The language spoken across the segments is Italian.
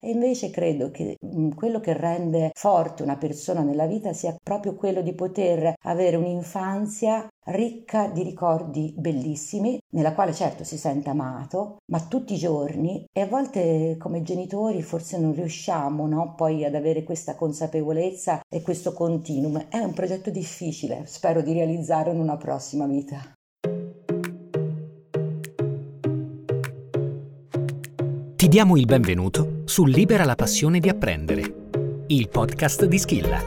E invece credo che mm, quello che rende forte una persona nella vita sia proprio quello di poter avere un'infanzia ricca di ricordi bellissimi, nella quale certo si sente amato, ma tutti i giorni e a volte come genitori forse non riusciamo no? poi ad avere questa consapevolezza e questo continuum. È un progetto difficile, spero di realizzare in una prossima vita. Ti diamo il benvenuto su Libera la passione di apprendere, il podcast di Schilla.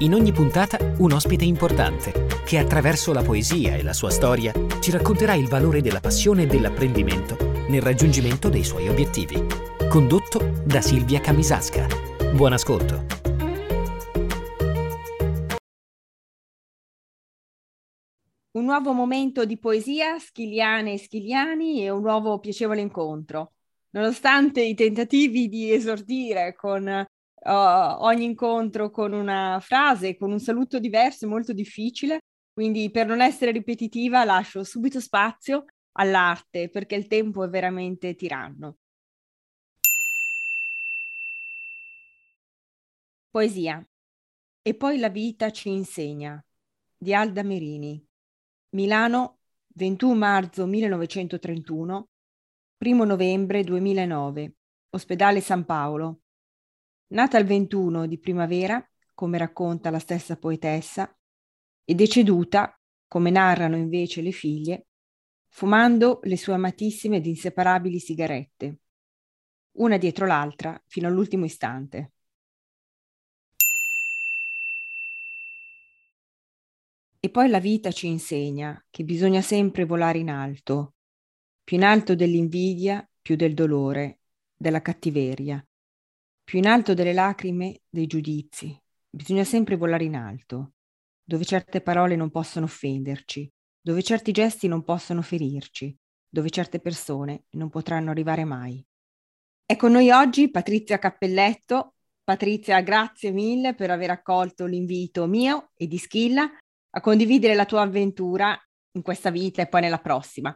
In ogni puntata un ospite importante che attraverso la poesia e la sua storia ci racconterà il valore della passione e dell'apprendimento nel raggiungimento dei suoi obiettivi. Condotto da Silvia Camisasca. Buon ascolto. Un nuovo momento di poesia, schiliane e schiliani e un nuovo piacevole incontro nonostante i tentativi di esordire con uh, ogni incontro con una frase, con un saluto diverso, è molto difficile. Quindi per non essere ripetitiva lascio subito spazio all'arte perché il tempo è veramente tiranno. Poesia. E poi la vita ci insegna di Alda Merini. Milano, 21 marzo 1931, 1 novembre 2009, ospedale San Paolo. Nata il 21 di primavera, come racconta la stessa poetessa, e deceduta, come narrano invece le figlie, fumando le sue amatissime ed inseparabili sigarette, una dietro l'altra fino all'ultimo istante. E poi la vita ci insegna che bisogna sempre volare in alto, più in alto dell'invidia, più del dolore, della cattiveria, più in alto delle lacrime, dei giudizi. Bisogna sempre volare in alto, dove certe parole non possono offenderci, dove certi gesti non possono ferirci, dove certe persone non potranno arrivare mai. È con noi oggi Patrizia Cappelletto. Patrizia, grazie mille per aver accolto l'invito mio e di Schilla a condividere la tua avventura in questa vita e poi nella prossima.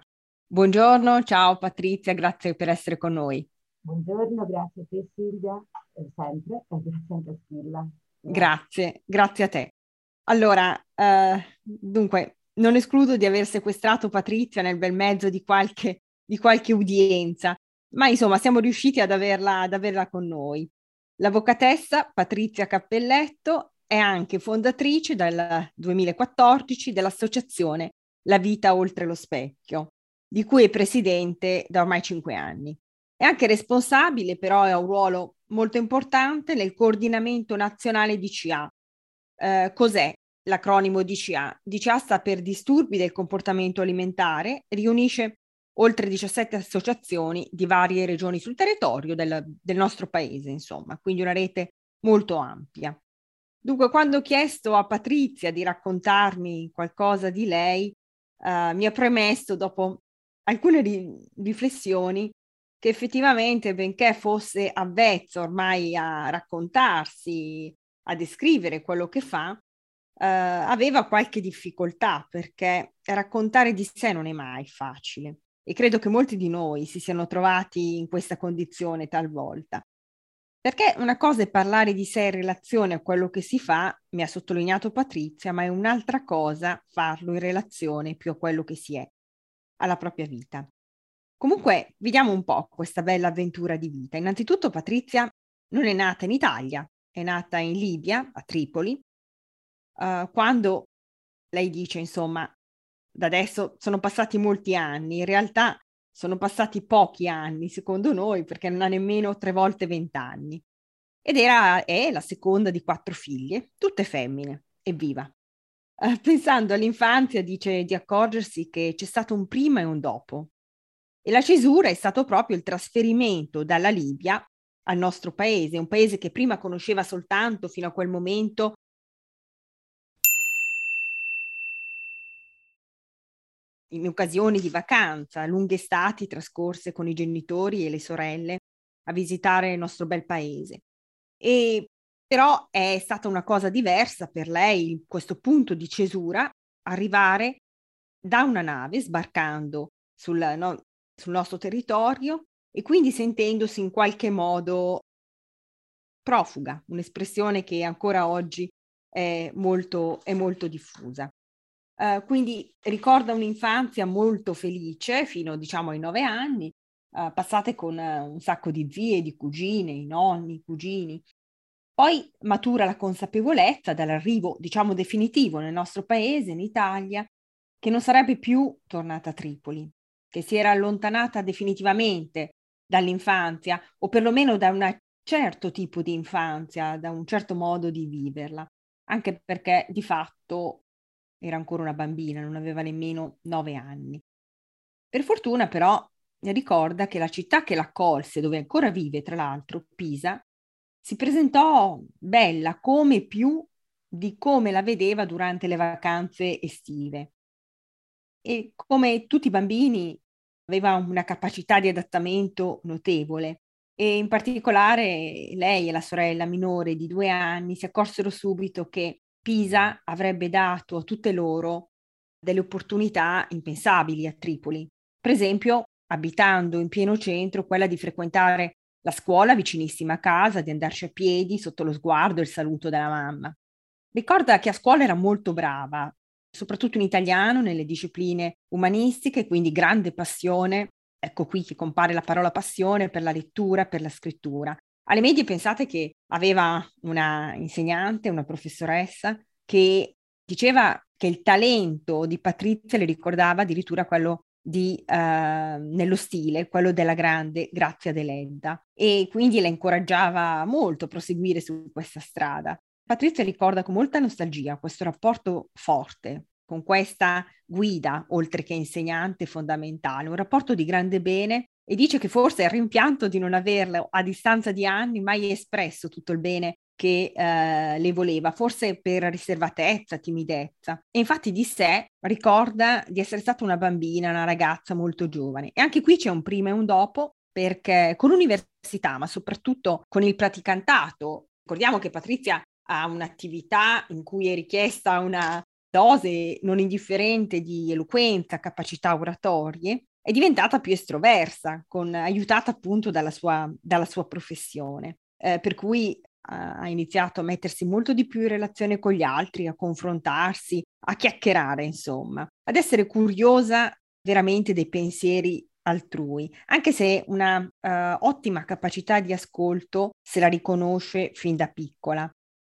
Buongiorno, ciao Patrizia, grazie per essere con noi. Buongiorno, grazie a te Silvia, sempre, e grazie anche a Scilla. Grazie, grazie a te. Allora, eh, dunque, non escludo di aver sequestrato Patrizia nel bel mezzo di qualche, di qualche udienza, ma insomma siamo riusciti ad averla, ad averla con noi. L'avvocatessa Patrizia Cappelletto è anche fondatrice dal 2014 dell'associazione La vita oltre lo specchio, di cui è presidente da ormai cinque anni. È anche responsabile, però ha un ruolo molto importante nel coordinamento nazionale DCA. Eh, cos'è l'acronimo DCA? DCA sta per disturbi del comportamento alimentare, riunisce oltre 17 associazioni di varie regioni sul territorio del, del nostro paese, insomma, quindi una rete molto ampia. Dunque, quando ho chiesto a Patrizia di raccontarmi qualcosa di lei, uh, mi ha premesso, dopo alcune ri- riflessioni che effettivamente, benché fosse avvezzo ormai a raccontarsi, a descrivere quello che fa, eh, aveva qualche difficoltà perché raccontare di sé non è mai facile e credo che molti di noi si siano trovati in questa condizione talvolta. Perché una cosa è parlare di sé in relazione a quello che si fa, mi ha sottolineato Patrizia, ma è un'altra cosa farlo in relazione più a quello che si è alla propria vita. Comunque, vediamo un po' questa bella avventura di vita. Innanzitutto, Patrizia non è nata in Italia, è nata in Libia, a Tripoli, uh, quando lei dice, insomma, da adesso sono passati molti anni, in realtà sono passati pochi anni, secondo noi, perché non ha nemmeno tre volte vent'anni. Ed era, è la seconda di quattro figlie, tutte femmine, evviva. Eh, pensando all'infanzia, dice di accorgersi che c'è stato un prima e un dopo. E la cesura è stato proprio il trasferimento dalla Libia al nostro paese, un paese che prima conosceva soltanto fino a quel momento in occasioni di vacanza, lunghe estati trascorse con i genitori e le sorelle a visitare il nostro bel paese. E però è stata una cosa diversa per lei, questo punto di cesura, arrivare da una nave sbarcando sul, no, sul nostro territorio e quindi sentendosi in qualche modo profuga, un'espressione che ancora oggi è molto, è molto diffusa. Uh, quindi ricorda un'infanzia molto felice fino diciamo ai nove anni, uh, passate con uh, un sacco di zie, di cugine, i nonni, i cugini. Poi matura la consapevolezza dall'arrivo, diciamo, definitivo nel nostro paese, in Italia, che non sarebbe più tornata a Tripoli, che si era allontanata definitivamente dall'infanzia o perlomeno da un certo tipo di infanzia, da un certo modo di viverla, anche perché di fatto era ancora una bambina, non aveva nemmeno nove anni. Per fortuna però ricorda che la città che l'accolse, dove ancora vive tra l'altro, Pisa, si presentò bella come più di come la vedeva durante le vacanze estive. E come tutti i bambini aveva una capacità di adattamento notevole e in particolare lei e la sorella minore di due anni si accorsero subito che Pisa avrebbe dato a tutte loro delle opportunità impensabili a Tripoli. Per esempio, abitando in pieno centro, quella di frequentare la scuola vicinissima a casa, di andarci a piedi sotto lo sguardo e il saluto della mamma. Ricorda che a scuola era molto brava, soprattutto in italiano, nelle discipline umanistiche, quindi grande passione. Ecco qui che compare la parola passione per la lettura, per la scrittura. Alle medie pensate che aveva una insegnante, una professoressa, che diceva che il talento di Patrizia le ricordava addirittura quello di, uh, nello stile, quello della grande Grazia Deledda e quindi la incoraggiava molto a proseguire su questa strada. Patrizia ricorda con molta nostalgia questo rapporto forte con questa guida, oltre che insegnante fondamentale, un rapporto di grande bene e dice che forse il rimpianto di non averlo a distanza di anni mai espresso tutto il bene che eh, le voleva, forse per riservatezza, timidezza. E infatti di sé ricorda di essere stata una bambina, una ragazza molto giovane. E anche qui c'è un prima e un dopo, perché con l'università, ma soprattutto con il praticantato, ricordiamo che Patrizia ha un'attività in cui è richiesta una dose non indifferente di eloquenza, capacità oratorie, è diventata più estroversa, con, aiutata appunto dalla sua, dalla sua professione. Eh, per cui ha iniziato a mettersi molto di più in relazione con gli altri, a confrontarsi, a chiacchierare, insomma, ad essere curiosa veramente dei pensieri altrui, anche se una uh, ottima capacità di ascolto se la riconosce fin da piccola.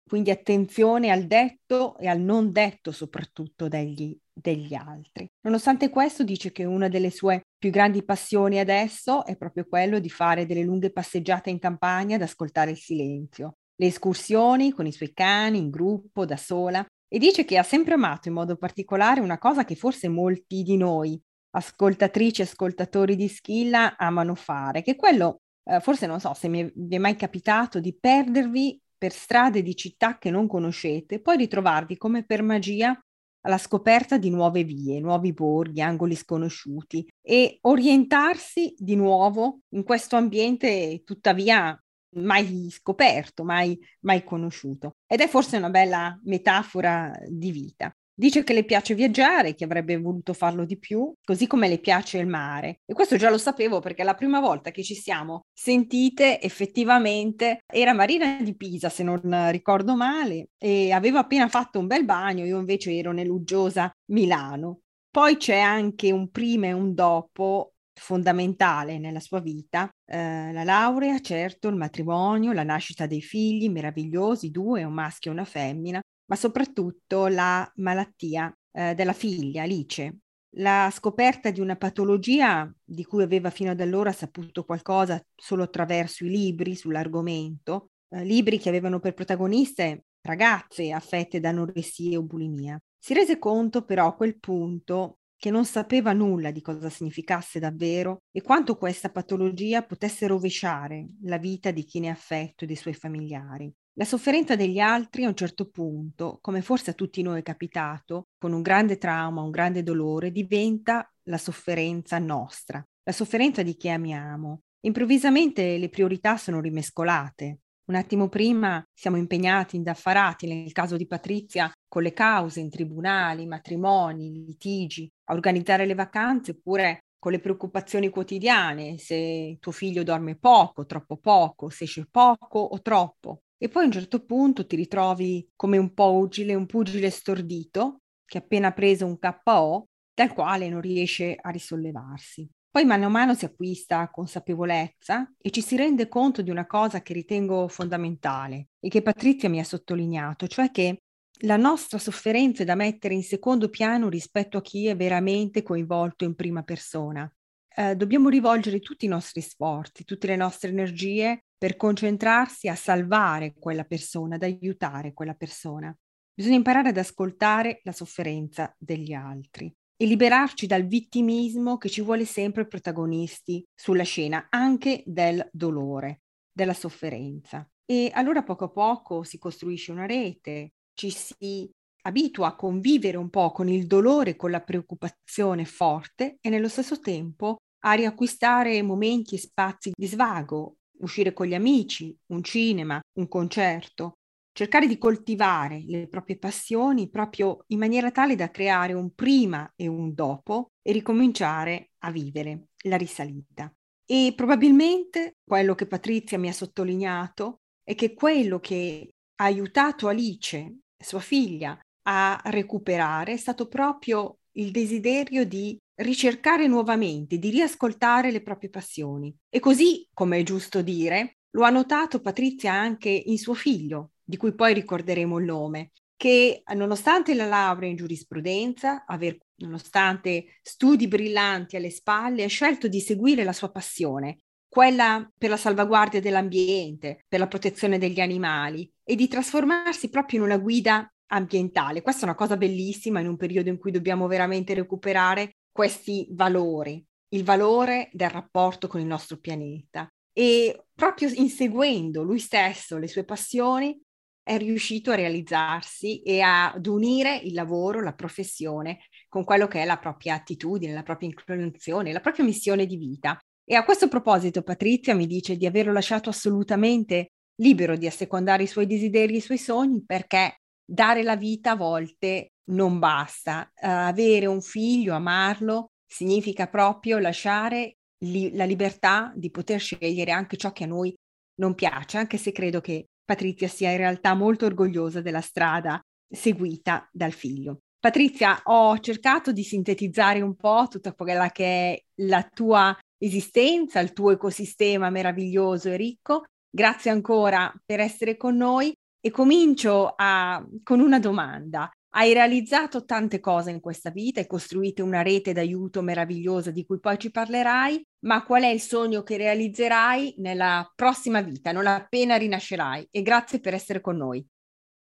Quindi attenzione al detto e al non detto soprattutto degli, degli altri. Nonostante questo dice che una delle sue più grandi passioni adesso è proprio quello di fare delle lunghe passeggiate in campagna ad ascoltare il silenzio, le escursioni con i suoi cani, in gruppo, da sola, e dice che ha sempre amato in modo particolare una cosa che forse molti di noi, ascoltatrici e ascoltatori di Schilla, amano fare, che è quello, eh, forse non so se mi è, vi è mai capitato di perdervi per strade di città che non conoscete, poi ritrovarvi come per magia alla scoperta di nuove vie, nuovi borghi, angoli sconosciuti e orientarsi di nuovo in questo ambiente tuttavia mai scoperto, mai, mai conosciuto. Ed è forse una bella metafora di vita. Dice che le piace viaggiare, che avrebbe voluto farlo di più, così come le piace il mare. E questo già lo sapevo perché la prima volta che ci siamo sentite effettivamente era Marina di Pisa, se non ricordo male, e aveva appena fatto un bel bagno, io invece ero nell'uggiosa Milano. Poi c'è anche un prima e un dopo fondamentale nella sua vita, eh, la laurea, certo, il matrimonio, la nascita dei figli meravigliosi, due, un maschio e una femmina, ma soprattutto la malattia eh, della figlia Alice. La scoperta di una patologia di cui aveva fino ad allora saputo qualcosa solo attraverso i libri sull'argomento, eh, libri che avevano per protagoniste ragazze affette da anoressia o bulimia. Si rese conto però a quel punto che non sapeva nulla di cosa significasse davvero e quanto questa patologia potesse rovesciare la vita di chi ne è affetto e dei suoi familiari. La sofferenza degli altri a un certo punto, come forse a tutti noi è capitato, con un grande trauma, un grande dolore, diventa la sofferenza nostra, la sofferenza di chi amiamo. Improvvisamente le priorità sono rimescolate. Un attimo prima siamo impegnati, indaffarati, nel caso di Patrizia, con le cause in tribunali, matrimoni, litigi, a organizzare le vacanze, oppure con le preoccupazioni quotidiane, se tuo figlio dorme poco, troppo poco, se esce poco o troppo. E poi a un certo punto ti ritrovi come un pugile, un pugile stordito che ha appena preso un KO dal quale non riesce a risollevarsi. Poi mano a mano si acquista consapevolezza e ci si rende conto di una cosa che ritengo fondamentale e che Patrizia mi ha sottolineato, cioè che la nostra sofferenza è da mettere in secondo piano rispetto a chi è veramente coinvolto in prima persona. Eh, dobbiamo rivolgere tutti i nostri sforzi, tutte le nostre energie per concentrarsi a salvare quella persona, ad aiutare quella persona. Bisogna imparare ad ascoltare la sofferenza degli altri e liberarci dal vittimismo che ci vuole sempre protagonisti sulla scena, anche del dolore, della sofferenza. E allora poco a poco si costruisce una rete, ci si abitua a convivere un po' con il dolore, con la preoccupazione forte e nello stesso tempo a riacquistare momenti e spazi di svago, uscire con gli amici, un cinema, un concerto, cercare di coltivare le proprie passioni proprio in maniera tale da creare un prima e un dopo e ricominciare a vivere la risalita. E probabilmente quello che Patrizia mi ha sottolineato è che quello che ha aiutato Alice, sua figlia, a recuperare è stato proprio il desiderio di ricercare nuovamente, di riascoltare le proprie passioni. E così, come è giusto dire, lo ha notato Patrizia anche in suo figlio, di cui poi ricorderemo il nome, che nonostante la laurea in giurisprudenza, aver, nonostante studi brillanti alle spalle, ha scelto di seguire la sua passione, quella per la salvaguardia dell'ambiente, per la protezione degli animali e di trasformarsi proprio in una guida ambientale. Questa è una cosa bellissima in un periodo in cui dobbiamo veramente recuperare questi valori, il valore del rapporto con il nostro pianeta. E proprio inseguendo lui stesso le sue passioni, è riuscito a realizzarsi e ad unire il lavoro, la professione con quello che è la propria attitudine, la propria inclinazione, la propria missione di vita. E a questo proposito Patrizia mi dice di averlo lasciato assolutamente libero di assecondare i suoi desideri i suoi sogni perché dare la vita a volte non basta. Uh, avere un figlio, amarlo, significa proprio lasciare li- la libertà di poter scegliere anche ciò che a noi non piace, anche se credo che Patrizia sia in realtà molto orgogliosa della strada seguita dal figlio. Patrizia, ho cercato di sintetizzare un po' tutta quella che è la tua esistenza, il tuo ecosistema meraviglioso e ricco. Grazie ancora per essere con noi e comincio a, con una domanda. Hai realizzato tante cose in questa vita, hai costruito una rete d'aiuto meravigliosa di cui poi ci parlerai, ma qual è il sogno che realizzerai nella prossima vita, non appena rinascerai? E grazie per essere con noi.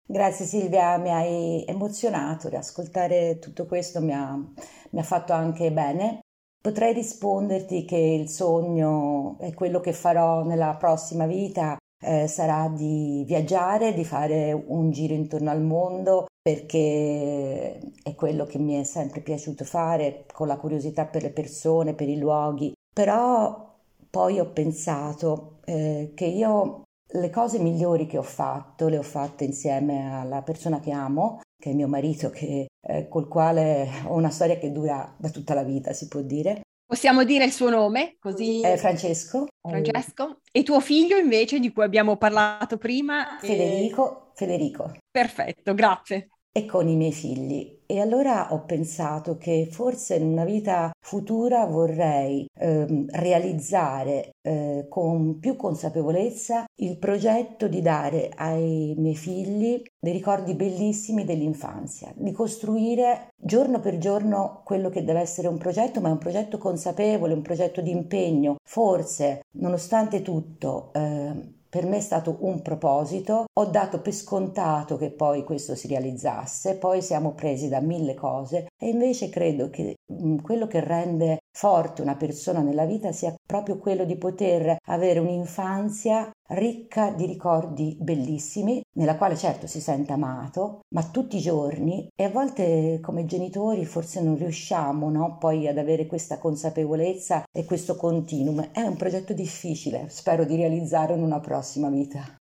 Grazie Silvia, mi hai emozionato, riascoltare tutto questo mi ha, mi ha fatto anche bene. Potrei risponderti che il sogno è quello che farò nella prossima vita, eh, sarà di viaggiare, di fare un giro intorno al mondo, perché è quello che mi è sempre piaciuto fare, con la curiosità per le persone, per i luoghi. Però poi ho pensato eh, che io le cose migliori che ho fatto le ho fatte insieme alla persona che amo, che è mio marito, che, eh, col quale ho una storia che dura da tutta la vita, si può dire. Possiamo dire il suo nome, così... Eh, Francesco. Francesco. E tuo figlio invece, di cui abbiamo parlato prima? Federico. E... Federico. Perfetto, grazie e con i miei figli. E allora ho pensato che forse in una vita futura vorrei eh, realizzare eh, con più consapevolezza il progetto di dare ai miei figli dei ricordi bellissimi dell'infanzia, di costruire giorno per giorno quello che deve essere un progetto, ma è un progetto consapevole, un progetto di impegno. Forse, nonostante tutto, eh, per me è stato un proposito, ho dato per scontato che poi questo si realizzasse, poi siamo presi da mille cose. E invece credo che mm, quello che rende forte una persona nella vita sia proprio quello di poter avere un'infanzia ricca di ricordi bellissimi, nella quale certo si sente amato, ma tutti i giorni e a volte come genitori forse non riusciamo no? poi ad avere questa consapevolezza e questo continuum. È un progetto difficile, spero di realizzarlo in una prossima vita.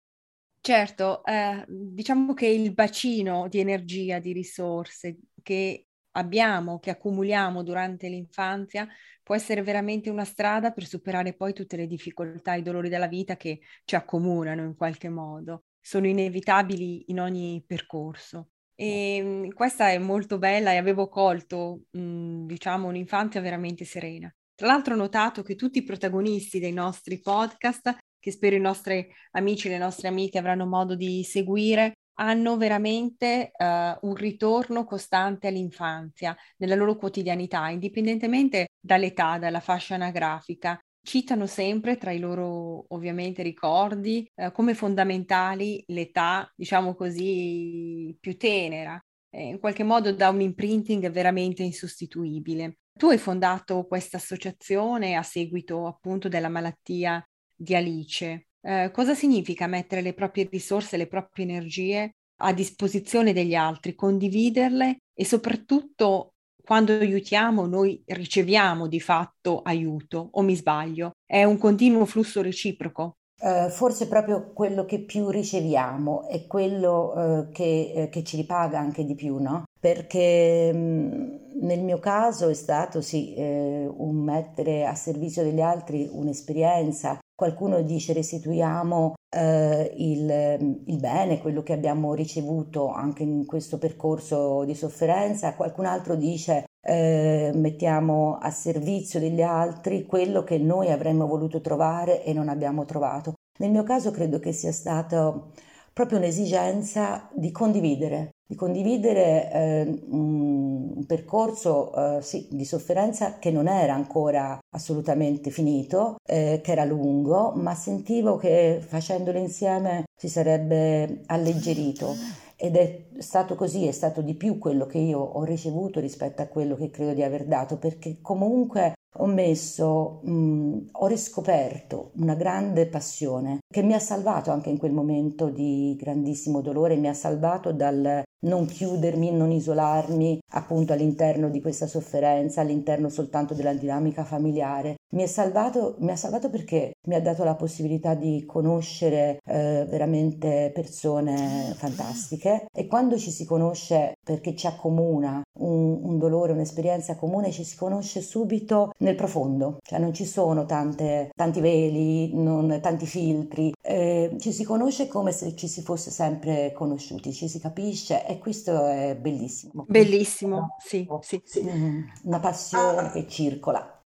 Certo, eh, diciamo che il bacino di energia, di risorse che abbiamo, che accumuliamo durante l'infanzia, può essere veramente una strada per superare poi tutte le difficoltà e i dolori della vita che ci accomunano in qualche modo. Sono inevitabili in ogni percorso. E mm, questa è molto bella e avevo colto, mm, diciamo, un'infanzia veramente serena. Tra l'altro ho notato che tutti i protagonisti dei nostri podcast, che spero i nostri amici e le nostre amiche avranno modo di seguire, hanno veramente uh, un ritorno costante all'infanzia nella loro quotidianità, indipendentemente dall'età, dalla fascia anagrafica. Citano sempre tra i loro ovviamente ricordi uh, come fondamentali l'età, diciamo così, più tenera. Eh, in qualche modo dà un imprinting veramente insostituibile. Tu hai fondato questa associazione a seguito appunto della malattia di Alice. Eh, cosa significa mettere le proprie risorse, le proprie energie a disposizione degli altri, condividerle e soprattutto quando aiutiamo noi riceviamo di fatto aiuto o mi sbaglio? È un continuo flusso reciproco. Uh, forse proprio quello che più riceviamo è quello uh, che, uh, che, ci ripaga anche di più, no? Perché mh, mm, nel mio caso è stato sì un mettere a servizio degli altri un'esperienza, Qualcuno dice restituiamo eh, il, il, bene, quello che abbiamo ricevuto anche in questo percorso di sofferenza, qualcun altro dice eh, mettiamo a servizio degli altri quello che noi avremmo voluto trovare e non abbiamo trovato. Nel mio caso credo che sia stato proprio un'esigenza di condividere, di condividere eh, un, un, percorso eh, sì, di sofferenza che non era ancora assolutamente finito, eh, che era lungo, ma sentivo che facendolo insieme si sarebbe alleggerito. Ed è stato così, è stato di più quello che io ho ricevuto rispetto a quello che credo di aver dato, perché comunque ho messo, mh, ho riscoperto una grande passione che mi ha salvato anche in quel momento di grandissimo dolore, mi ha salvato dal non chiudermi, non isolarmi appunto all'interno di questa sofferenza, all'interno soltanto della dinamica familiare. Mi, è salvato, mi ha salvato perché mi ha dato la possibilità di conoscere eh, veramente persone fantastiche e quando ci si conosce perché ci accomuna un, un, dolore, un'esperienza comune, ci si conosce subito nel profondo, cioè non ci sono tante, tanti veli, non, tanti filtri, eh, ci si conosce come se ci si fosse sempre conosciuti, ci si capisce e questo è bellissimo. Bellissimo, sì, sì. sì. Mm, una passione ah. che circola.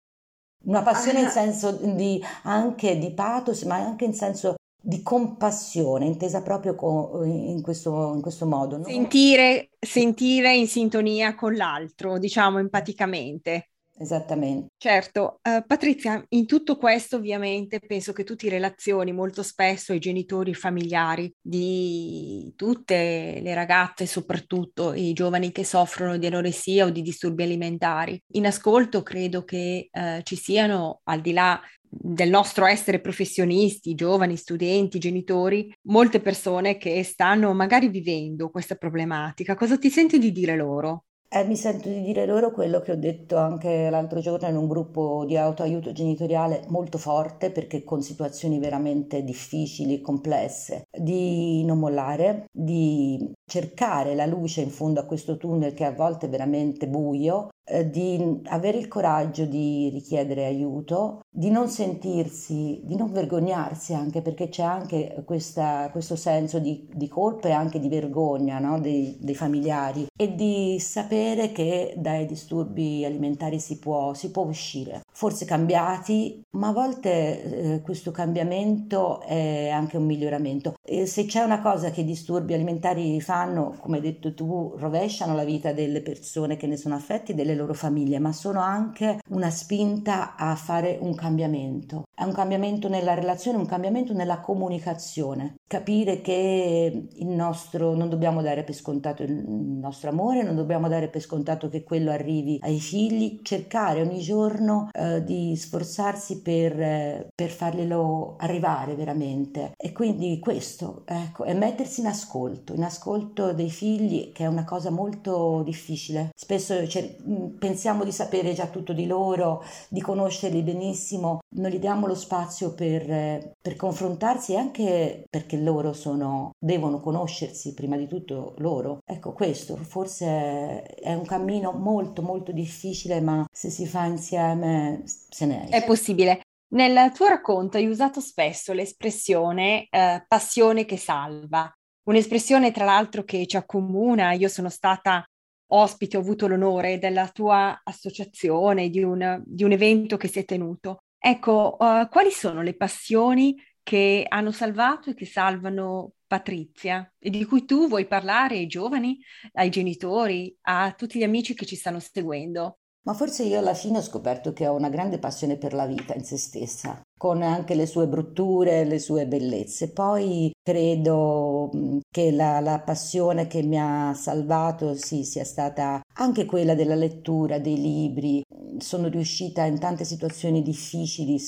Una passione ah. in senso di, anche di pathos, ma anche in senso di compassione, intesa proprio con, in, questo, in, questo, modo. No? Sentire, sentire in sintonia con l'altro, diciamo empaticamente. Esattamente. Certo, uh, Patrizia, in tutto questo ovviamente penso che tu ti relazioni molto spesso ai genitori familiari di tutte le ragazze, soprattutto i giovani che soffrono di anoressia o di disturbi alimentari. In ascolto credo che uh, ci siano, al di là del nostro essere professionisti, giovani, studenti, genitori, molte persone che stanno magari vivendo questa problematica. Cosa ti senti di dire loro? Eh, mi sento di dire loro quello che ho detto anche l'altro giorno in un gruppo di autoaiuto genitoriale molto forte perché con situazioni veramente difficili e complesse, di non mollare, di cercare la luce in fondo a questo tunnel che a volte è veramente buio, eh, di avere il coraggio di richiedere aiuto, di non sentirsi, di non vergognarsi anche perché c'è anche questa, questo senso di, di, colpa e anche di vergogna no? dei, dei, familiari e di sapere che dai disturbi alimentari si può, si può uscire, forse cambiati, ma a volte eh, questo cambiamento è anche un miglioramento. E se c'è una cosa che i disturbi alimentari fanno, come hai detto tu, rovesciano la vita delle persone che ne sono affetti, delle loro famiglie, ma sono anche una spinta a fare un cambiamento. È un cambiamento nella relazione, un cambiamento nella comunicazione. Capire che il nostro, non dobbiamo dare per scontato il nostro amore, non dobbiamo dare per scontato che quello arrivi ai figli, cercare ogni giorno eh, di sforzarsi per, per farglielo arrivare veramente. E quindi questo, ecco, è mettersi in ascolto, in ascolto dei figli, che è una cosa molto difficile. Spesso cer- pensiamo di sapere già tutto di loro, di conoscerli benissimo, non gli diamo lo spazio per, per confrontarsi anche perché loro sono, devono conoscersi prima di tutto loro. Ecco, questo forse è un cammino molto molto difficile, ma se si fa insieme se ne è. È possibile. Nel tuo racconto hai usato spesso l'espressione eh, passione che salva, un'espressione tra l'altro che ci accomuna. Io sono stata ospite, ho avuto l'onore della tua associazione, di un, di un evento che si è tenuto. Ecco, uh, quali sono le passioni che hanno salvato e che salvano Patrizia e di cui tu vuoi parlare ai giovani, ai genitori, a tutti gli amici che ci stanno seguendo? Ma forse io alla fine ho scoperto che ho una grande passione per la vita in se stessa, con anche le sue brutture, le sue bellezze. Poi credo che la, la passione che mi ha salvato sì, sia stata anche quella della lettura, dei libri. Sono riuscita in tante situazioni difficili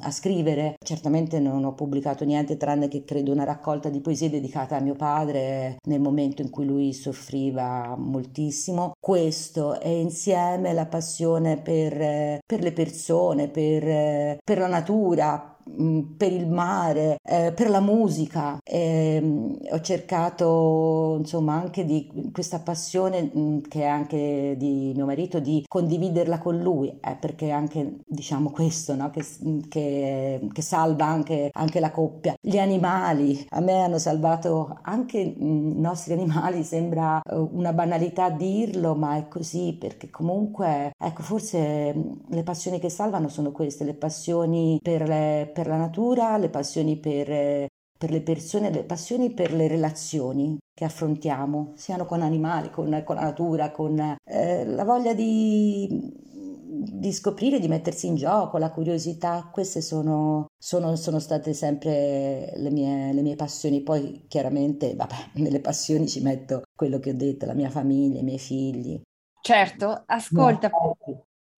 a scrivere. Certamente non ho pubblicato niente tranne che credo una raccolta di poesie dedicata a mio padre nel momento in cui lui soffriva moltissimo. Questo e insieme la passione per, per le persone, per, per la natura, cura per il mare, eh, per la musica. E, mm, ho cercato insomma anche di questa passione mm, che è anche di mio marito di condividerla con lui, eh, perché anche diciamo questo no? che, che, che, salva anche, anche, la coppia. Gli animali, a me hanno salvato anche i nostri animali, sembra eh, una banalità dirlo, ma è così perché comunque ecco forse le passioni che salvano sono queste, le passioni per le per la natura, le passioni per, per le persone, le passioni per le relazioni che affrontiamo, siano con animali, con, con la natura, con eh, la voglia di, di, scoprire, di mettersi in gioco, la curiosità, queste sono, sono, sono state sempre le mie, le mie, passioni. Poi chiaramente, vabbè, nelle passioni ci metto quello che ho detto, la mia famiglia, i miei figli. Certo, ascolta,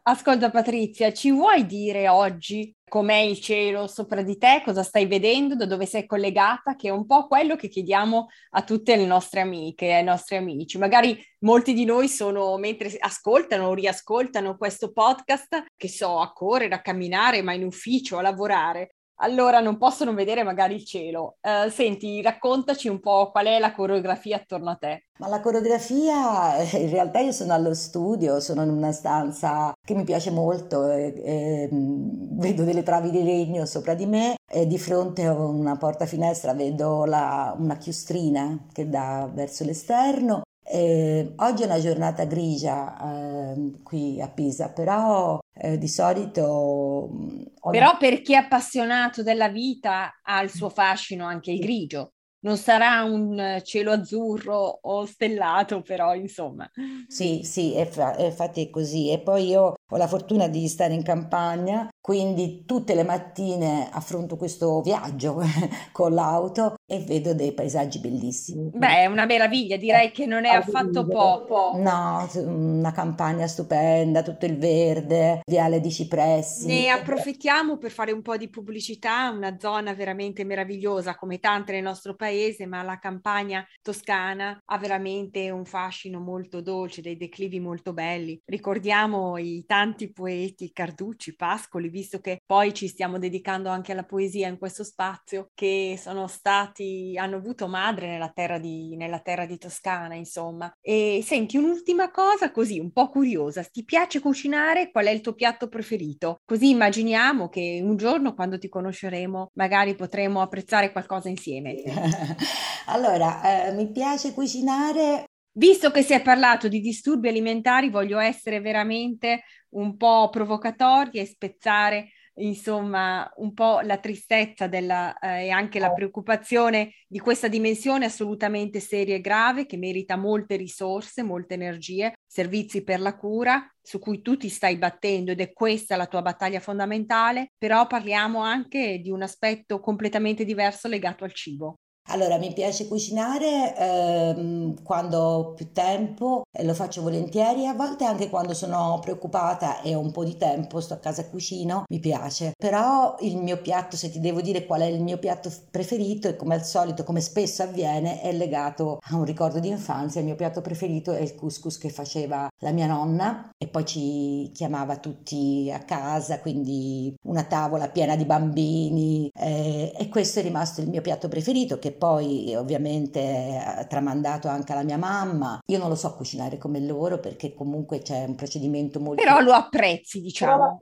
Ascolta Patrizia, ci vuoi dire oggi com'è il cielo sopra di te, cosa stai vedendo, da dove sei collegata, che è un po' quello che chiediamo a tutte le nostre amiche e ai nostri amici. Magari molti di noi sono, mentre ascoltano o riascoltano questo podcast, che so, a correre, a camminare, ma in ufficio, a lavorare, allora non possono vedere magari il cielo. Uh, senti, raccontaci un po' qual è la coreografia attorno a te. Ma la coreografia, eh, in realtà io sono allo studio, sono in una stanza che mi piace molto, e, e, mm, vedo delle travi di legno sopra di me e di fronte a una porta finestra vedo la, una chiustrina che dà verso l'esterno eh, oggi è una giornata grigia eh, qui a Pisa, però eh, di solito... Mm, però per chi è appassionato della vita ha il suo fascino anche il grigio non sarà un cielo azzurro o stellato, però insomma. Sì, sì, è, fa- è infatti è così. E poi io ho la fortuna di stare in campagna, quindi tutte le mattine affronto questo viaggio con l'auto e vedo dei paesaggi bellissimi. Beh, è una meraviglia, direi che non è affatto poco. No, una campagna stupenda, tutto il verde, viale di cipressi. Ne approfittiamo per fare un po' di pubblicità, una zona veramente meravigliosa come tante nel nostro paese paese, ma la campagna toscana ha veramente un fascino molto dolce, dei declivi molto belli. Ricordiamo i tanti poeti Carducci, Pascoli, visto che poi ci stiamo dedicando anche alla poesia in questo spazio, che sono stati, hanno avuto madre nella terra di, nella terra di Toscana, insomma. E senti, un'ultima cosa così, un po' curiosa, ti piace cucinare? Qual è il tuo piatto preferito? Così immaginiamo che un giorno quando ti conosceremo magari potremo apprezzare qualcosa insieme. allora, eh, mi piace cucinare. Visto che si è parlato di disturbi alimentari, voglio essere veramente un po' provocatoria e spezzare insomma un po' la tristezza della, eh, e anche la preoccupazione di questa dimensione assolutamente seria e grave che merita molte risorse, molte energie, servizi per la cura su cui tu ti stai battendo ed è questa la tua battaglia fondamentale, però parliamo anche di un aspetto completamente diverso legato al cibo. Allora, mi piace cucinare ehm, quando ho più tempo, e lo faccio volentieri, a volte anche quando sono preoccupata e ho un po' di tempo, sto a casa e cucino, mi piace. Però il mio piatto, se ti devo dire qual è il mio piatto preferito, e come al solito, come spesso avviene, è legato a un ricordo di infanzia. Il mio piatto preferito è il couscous che faceva la mia nonna e poi ci chiamava tutti a casa, quindi una tavola piena di bambini eh, e questo è rimasto il mio piatto preferito che poi ovviamente tramandato anche alla mia mamma. Io non lo so cucinare come loro perché comunque c'è un procedimento molto... Però lo apprezzi, diciamo.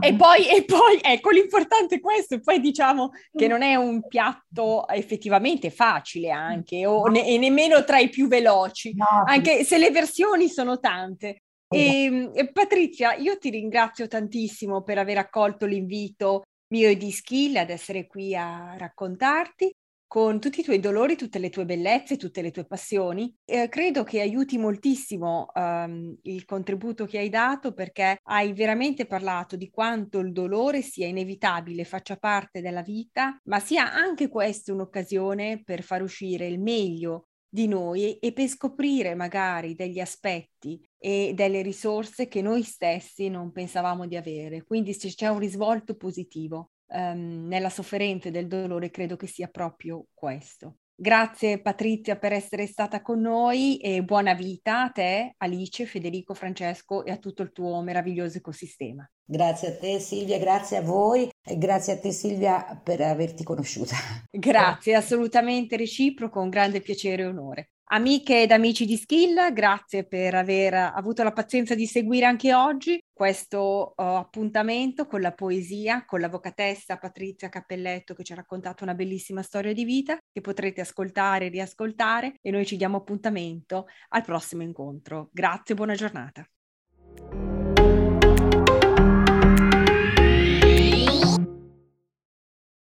E poi, e poi, ecco, l'importante è questo, poi diciamo che non è un piatto effettivamente facile anche, o ne- e nemmeno tra i più veloci, no, anche se le versioni sono tante. E, ehm, e Patrizia, io ti ringrazio tantissimo per aver accolto l'invito mio e di Skill ad essere qui a raccontarti con tutti i tuoi dolori, tutte le tue bellezze, tutte le tue passioni. Eh, credo che aiuti moltissimo um, il contributo che hai dato perché hai veramente parlato di quanto il dolore sia inevitabile, faccia parte della vita, ma sia anche questa un'occasione per far uscire il meglio di noi e per scoprire magari degli aspetti e delle risorse che noi stessi non pensavamo di avere. Quindi c'è un risvolto positivo um, nella sofferenza e del dolore, credo che sia proprio questo. Grazie Patrizia per essere stata con noi e buona vita a te, Alice, Federico, Francesco e a tutto il tuo meraviglioso ecosistema. Grazie a te Silvia, grazie a voi e grazie a te Silvia per averti conosciuta. Grazie, assolutamente reciproco, un grande piacere e onore. Amiche ed amici di Skill, grazie per aver avuto la pazienza di seguire anche oggi questo uh, appuntamento con la poesia, con l'avvocatessa Patrizia Cappelletto che ci ha raccontato una bellissima storia di vita che potrete ascoltare e riascoltare e noi ci diamo appuntamento al prossimo incontro. Grazie, buona giornata.